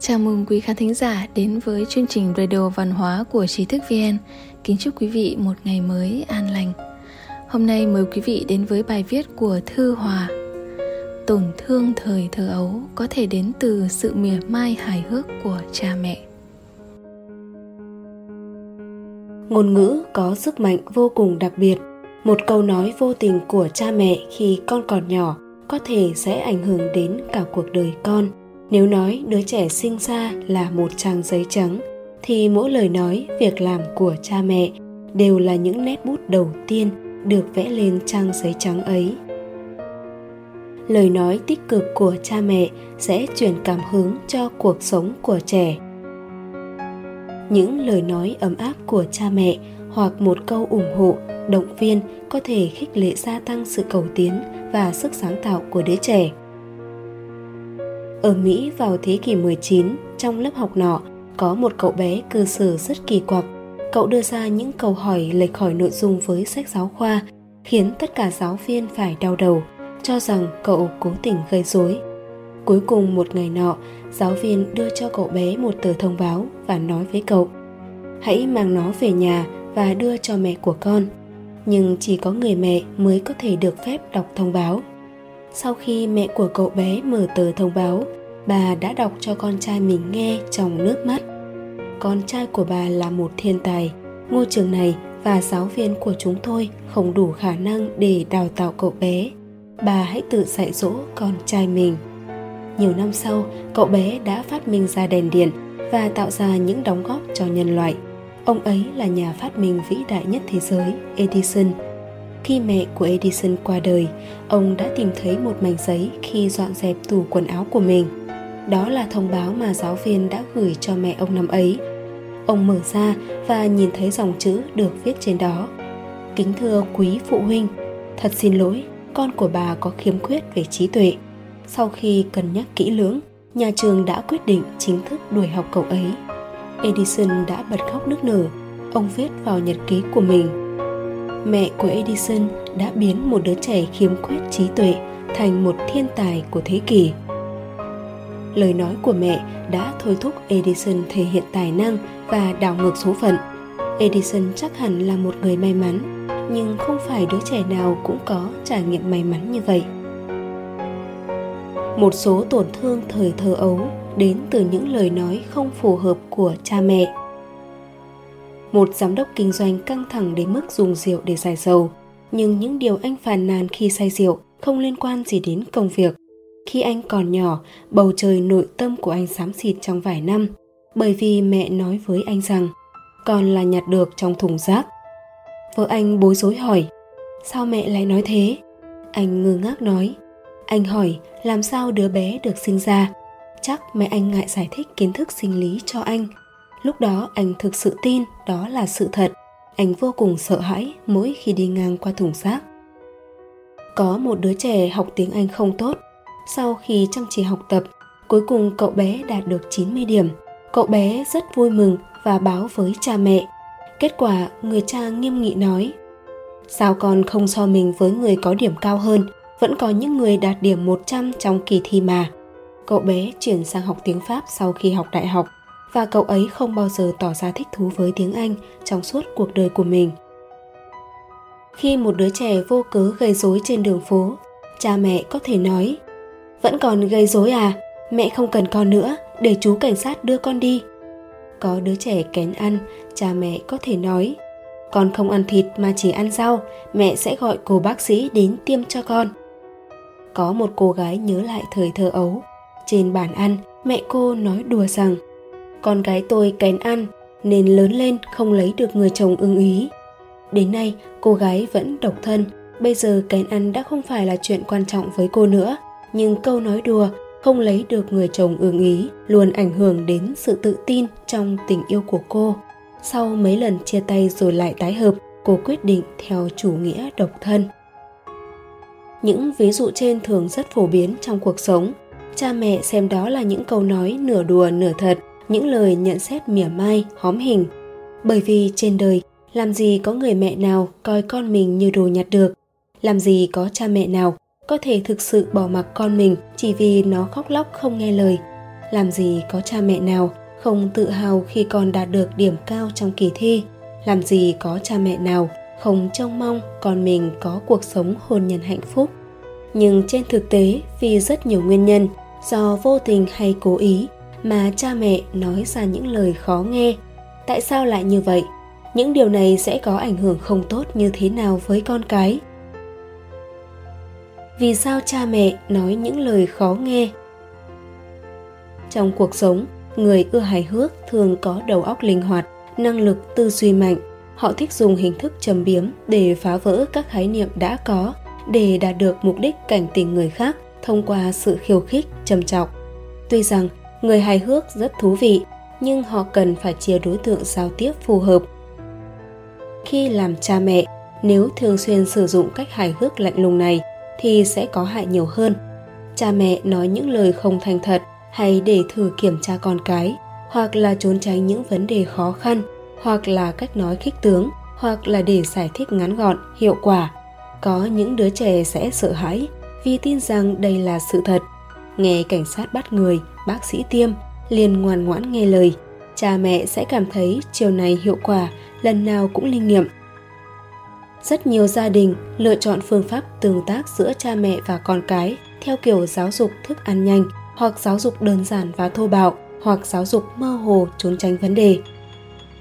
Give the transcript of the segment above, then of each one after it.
Chào mừng quý khán thính giả đến với chương trình Radio Văn hóa của Trí thức VN. Kính chúc quý vị một ngày mới an lành. Hôm nay mời quý vị đến với bài viết của Thư Hòa. Tổn thương thời thơ ấu có thể đến từ sự mỉa mai hài hước của cha mẹ. Ngôn ngữ có sức mạnh vô cùng đặc biệt. Một câu nói vô tình của cha mẹ khi con còn nhỏ có thể sẽ ảnh hưởng đến cả cuộc đời con nếu nói đứa trẻ sinh ra là một trang giấy trắng, thì mỗi lời nói, việc làm của cha mẹ đều là những nét bút đầu tiên được vẽ lên trang giấy trắng ấy. Lời nói tích cực của cha mẹ sẽ truyền cảm hứng cho cuộc sống của trẻ. Những lời nói ấm áp của cha mẹ hoặc một câu ủng hộ, động viên có thể khích lệ gia tăng sự cầu tiến và sức sáng tạo của đứa trẻ ở Mỹ vào thế kỷ 19, trong lớp học nọ, có một cậu bé cư xử rất kỳ quặc. Cậu đưa ra những câu hỏi lệch khỏi nội dung với sách giáo khoa, khiến tất cả giáo viên phải đau đầu, cho rằng cậu cố tình gây rối. Cuối cùng một ngày nọ, giáo viên đưa cho cậu bé một tờ thông báo và nói với cậu Hãy mang nó về nhà và đưa cho mẹ của con. Nhưng chỉ có người mẹ mới có thể được phép đọc thông báo. Sau khi mẹ của cậu bé mở tờ thông báo, bà đã đọc cho con trai mình nghe trong nước mắt. Con trai của bà là một thiên tài, ngôi trường này và giáo viên của chúng tôi không đủ khả năng để đào tạo cậu bé. Bà hãy tự dạy dỗ con trai mình. Nhiều năm sau, cậu bé đã phát minh ra đèn điện và tạo ra những đóng góp cho nhân loại. Ông ấy là nhà phát minh vĩ đại nhất thế giới, Edison – khi mẹ của Edison qua đời, ông đã tìm thấy một mảnh giấy khi dọn dẹp tủ quần áo của mình. Đó là thông báo mà giáo viên đã gửi cho mẹ ông năm ấy. Ông mở ra và nhìn thấy dòng chữ được viết trên đó. Kính thưa quý phụ huynh, thật xin lỗi, con của bà có khiếm khuyết về trí tuệ. Sau khi cân nhắc kỹ lưỡng, nhà trường đã quyết định chính thức đuổi học cậu ấy. Edison đã bật khóc nức nở. Ông viết vào nhật ký của mình mẹ của Edison đã biến một đứa trẻ khiếm khuyết trí tuệ thành một thiên tài của thế kỷ. Lời nói của mẹ đã thôi thúc Edison thể hiện tài năng và đảo ngược số phận. Edison chắc hẳn là một người may mắn, nhưng không phải đứa trẻ nào cũng có trải nghiệm may mắn như vậy. Một số tổn thương thời thơ ấu đến từ những lời nói không phù hợp của cha mẹ một giám đốc kinh doanh căng thẳng đến mức dùng rượu để giải sầu. Nhưng những điều anh phàn nàn khi say rượu không liên quan gì đến công việc. Khi anh còn nhỏ, bầu trời nội tâm của anh xám xịt trong vài năm, bởi vì mẹ nói với anh rằng con là nhặt được trong thùng rác. Vợ anh bối rối hỏi, sao mẹ lại nói thế? Anh ngơ ngác nói, anh hỏi làm sao đứa bé được sinh ra? Chắc mẹ anh ngại giải thích kiến thức sinh lý cho anh Lúc đó anh thực sự tin đó là sự thật. Anh vô cùng sợ hãi mỗi khi đi ngang qua thùng rác. Có một đứa trẻ học tiếng Anh không tốt. Sau khi chăm chỉ học tập, cuối cùng cậu bé đạt được 90 điểm. Cậu bé rất vui mừng và báo với cha mẹ. Kết quả người cha nghiêm nghị nói Sao con không so mình với người có điểm cao hơn Vẫn có những người đạt điểm 100 trong kỳ thi mà Cậu bé chuyển sang học tiếng Pháp sau khi học đại học và cậu ấy không bao giờ tỏ ra thích thú với tiếng Anh trong suốt cuộc đời của mình. Khi một đứa trẻ vô cớ gây rối trên đường phố, cha mẹ có thể nói Vẫn còn gây rối à? Mẹ không cần con nữa, để chú cảnh sát đưa con đi. Có đứa trẻ kén ăn, cha mẹ có thể nói Con không ăn thịt mà chỉ ăn rau, mẹ sẽ gọi cô bác sĩ đến tiêm cho con. Có một cô gái nhớ lại thời thơ ấu. Trên bàn ăn, mẹ cô nói đùa rằng con gái tôi kén ăn nên lớn lên không lấy được người chồng ưng ý. Đến nay, cô gái vẫn độc thân, bây giờ kén ăn đã không phải là chuyện quan trọng với cô nữa, nhưng câu nói đùa không lấy được người chồng ưng ý luôn ảnh hưởng đến sự tự tin trong tình yêu của cô. Sau mấy lần chia tay rồi lại tái hợp, cô quyết định theo chủ nghĩa độc thân. Những ví dụ trên thường rất phổ biến trong cuộc sống. Cha mẹ xem đó là những câu nói nửa đùa nửa thật, những lời nhận xét mỉa mai, hóm hình. Bởi vì trên đời, làm gì có người mẹ nào coi con mình như đồ nhặt được, làm gì có cha mẹ nào có thể thực sự bỏ mặc con mình chỉ vì nó khóc lóc không nghe lời. làm gì có cha mẹ nào không tự hào khi con đạt được điểm cao trong kỳ thi làm gì có cha mẹ nào không trông mong con mình có cuộc sống hôn nhân hạnh phúc nhưng trên thực tế vì rất nhiều nguyên nhân do vô tình hay cố ý mà cha mẹ nói ra những lời khó nghe. Tại sao lại như vậy? Những điều này sẽ có ảnh hưởng không tốt như thế nào với con cái? Vì sao cha mẹ nói những lời khó nghe? Trong cuộc sống, người ưa hài hước thường có đầu óc linh hoạt, năng lực tư duy mạnh. Họ thích dùng hình thức trầm biếm để phá vỡ các khái niệm đã có, để đạt được mục đích cảnh tỉnh người khác thông qua sự khiêu khích trầm trọng tuy rằng người hài hước rất thú vị, nhưng họ cần phải chia đối tượng giao tiếp phù hợp. Khi làm cha mẹ, nếu thường xuyên sử dụng cách hài hước lạnh lùng này, thì sẽ có hại nhiều hơn. Cha mẹ nói những lời không thành thật hay để thử kiểm tra con cái, hoặc là trốn tránh những vấn đề khó khăn, hoặc là cách nói khích tướng, hoặc là để giải thích ngắn gọn, hiệu quả. Có những đứa trẻ sẽ sợ hãi vì tin rằng đây là sự thật nghe cảnh sát bắt người, bác sĩ tiêm, liền ngoan ngoãn nghe lời. Cha mẹ sẽ cảm thấy chiều này hiệu quả, lần nào cũng linh nghiệm. Rất nhiều gia đình lựa chọn phương pháp tương tác giữa cha mẹ và con cái theo kiểu giáo dục thức ăn nhanh hoặc giáo dục đơn giản và thô bạo hoặc giáo dục mơ hồ trốn tránh vấn đề.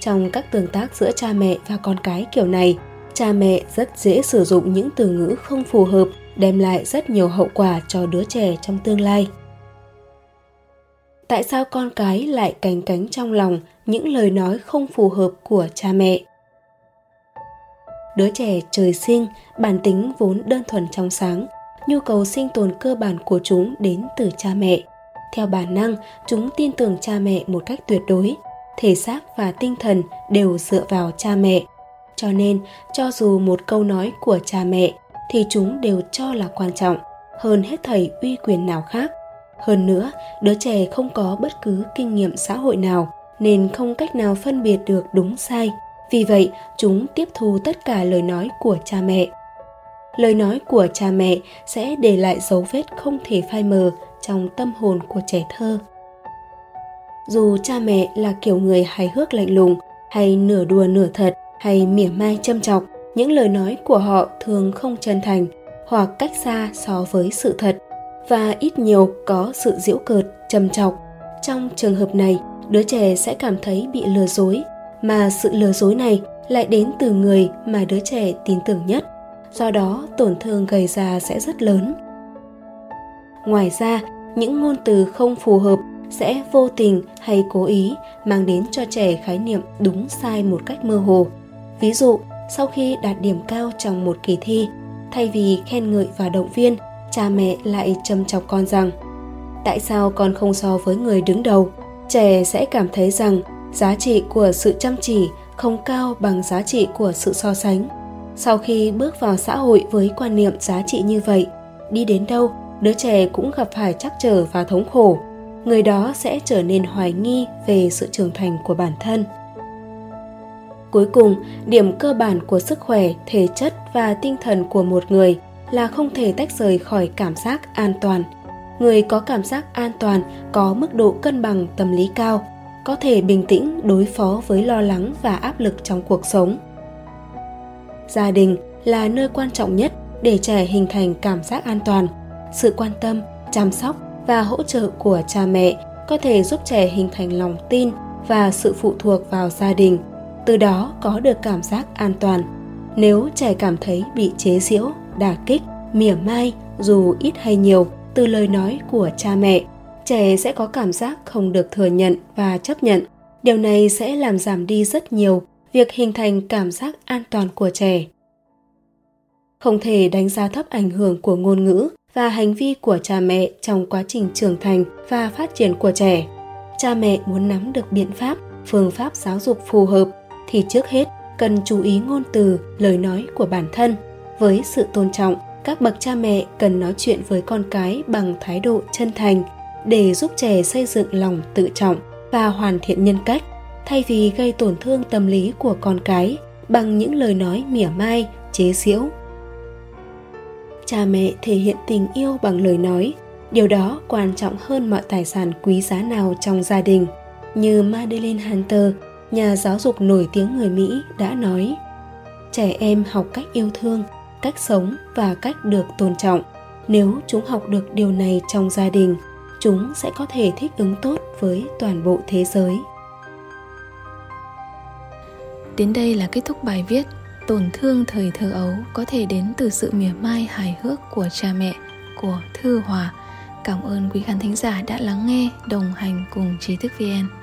Trong các tương tác giữa cha mẹ và con cái kiểu này, cha mẹ rất dễ sử dụng những từ ngữ không phù hợp đem lại rất nhiều hậu quả cho đứa trẻ trong tương lai. Tại sao con cái lại cành cánh trong lòng những lời nói không phù hợp của cha mẹ? Đứa trẻ trời sinh, bản tính vốn đơn thuần trong sáng, nhu cầu sinh tồn cơ bản của chúng đến từ cha mẹ. Theo bản năng, chúng tin tưởng cha mẹ một cách tuyệt đối, thể xác và tinh thần đều dựa vào cha mẹ. Cho nên, cho dù một câu nói của cha mẹ thì chúng đều cho là quan trọng hơn hết thầy uy quyền nào khác. Hơn nữa, đứa trẻ không có bất cứ kinh nghiệm xã hội nào nên không cách nào phân biệt được đúng sai. Vì vậy, chúng tiếp thu tất cả lời nói của cha mẹ. Lời nói của cha mẹ sẽ để lại dấu vết không thể phai mờ trong tâm hồn của trẻ thơ. Dù cha mẹ là kiểu người hài hước lạnh lùng, hay nửa đùa nửa thật, hay mỉa mai châm chọc những lời nói của họ thường không chân thành hoặc cách xa so với sự thật và ít nhiều có sự giễu cợt châm chọc trong trường hợp này, đứa trẻ sẽ cảm thấy bị lừa dối, mà sự lừa dối này lại đến từ người mà đứa trẻ tin tưởng nhất. Do đó, tổn thương gây ra sẽ rất lớn. Ngoài ra, những ngôn từ không phù hợp sẽ vô tình hay cố ý mang đến cho trẻ khái niệm đúng sai một cách mơ hồ. Ví dụ sau khi đạt điểm cao trong một kỳ thi, thay vì khen ngợi và động viên, cha mẹ lại châm chọc con rằng, tại sao con không so với người đứng đầu? Trẻ sẽ cảm thấy rằng giá trị của sự chăm chỉ không cao bằng giá trị của sự so sánh. Sau khi bước vào xã hội với quan niệm giá trị như vậy, đi đến đâu, đứa trẻ cũng gặp phải trắc trở và thống khổ. Người đó sẽ trở nên hoài nghi về sự trưởng thành của bản thân cuối cùng, điểm cơ bản của sức khỏe, thể chất và tinh thần của một người là không thể tách rời khỏi cảm giác an toàn. Người có cảm giác an toàn có mức độ cân bằng tâm lý cao, có thể bình tĩnh đối phó với lo lắng và áp lực trong cuộc sống. Gia đình là nơi quan trọng nhất để trẻ hình thành cảm giác an toàn. Sự quan tâm, chăm sóc và hỗ trợ của cha mẹ có thể giúp trẻ hình thành lòng tin và sự phụ thuộc vào gia đình từ đó có được cảm giác an toàn. Nếu trẻ cảm thấy bị chế giễu, đả kích, mỉa mai, dù ít hay nhiều, từ lời nói của cha mẹ, trẻ sẽ có cảm giác không được thừa nhận và chấp nhận. Điều này sẽ làm giảm đi rất nhiều việc hình thành cảm giác an toàn của trẻ. Không thể đánh giá thấp ảnh hưởng của ngôn ngữ và hành vi của cha mẹ trong quá trình trưởng thành và phát triển của trẻ. Cha mẹ muốn nắm được biện pháp, phương pháp giáo dục phù hợp thì trước hết cần chú ý ngôn từ lời nói của bản thân. Với sự tôn trọng các bậc cha mẹ cần nói chuyện với con cái bằng thái độ chân thành để giúp trẻ xây dựng lòng tự trọng và hoàn thiện nhân cách. Thay vì gây tổn thương tâm lý của con cái bằng những lời nói mỉa mai chế giễu. Cha mẹ thể hiện tình yêu bằng lời nói. Điều đó quan trọng hơn mọi tài sản quý giá nào trong gia đình. Như Madeleine Hunter, nhà giáo dục nổi tiếng người Mỹ đã nói, trẻ em học cách yêu thương, cách sống và cách được tôn trọng. Nếu chúng học được điều này trong gia đình, chúng sẽ có thể thích ứng tốt với toàn bộ thế giới. Đến đây là kết thúc bài viết, tổn thương thời thơ ấu có thể đến từ sự mỉa mai hài hước của cha mẹ, của thư hòa. Cảm ơn quý khán thính giả đã lắng nghe, đồng hành cùng trí thức vn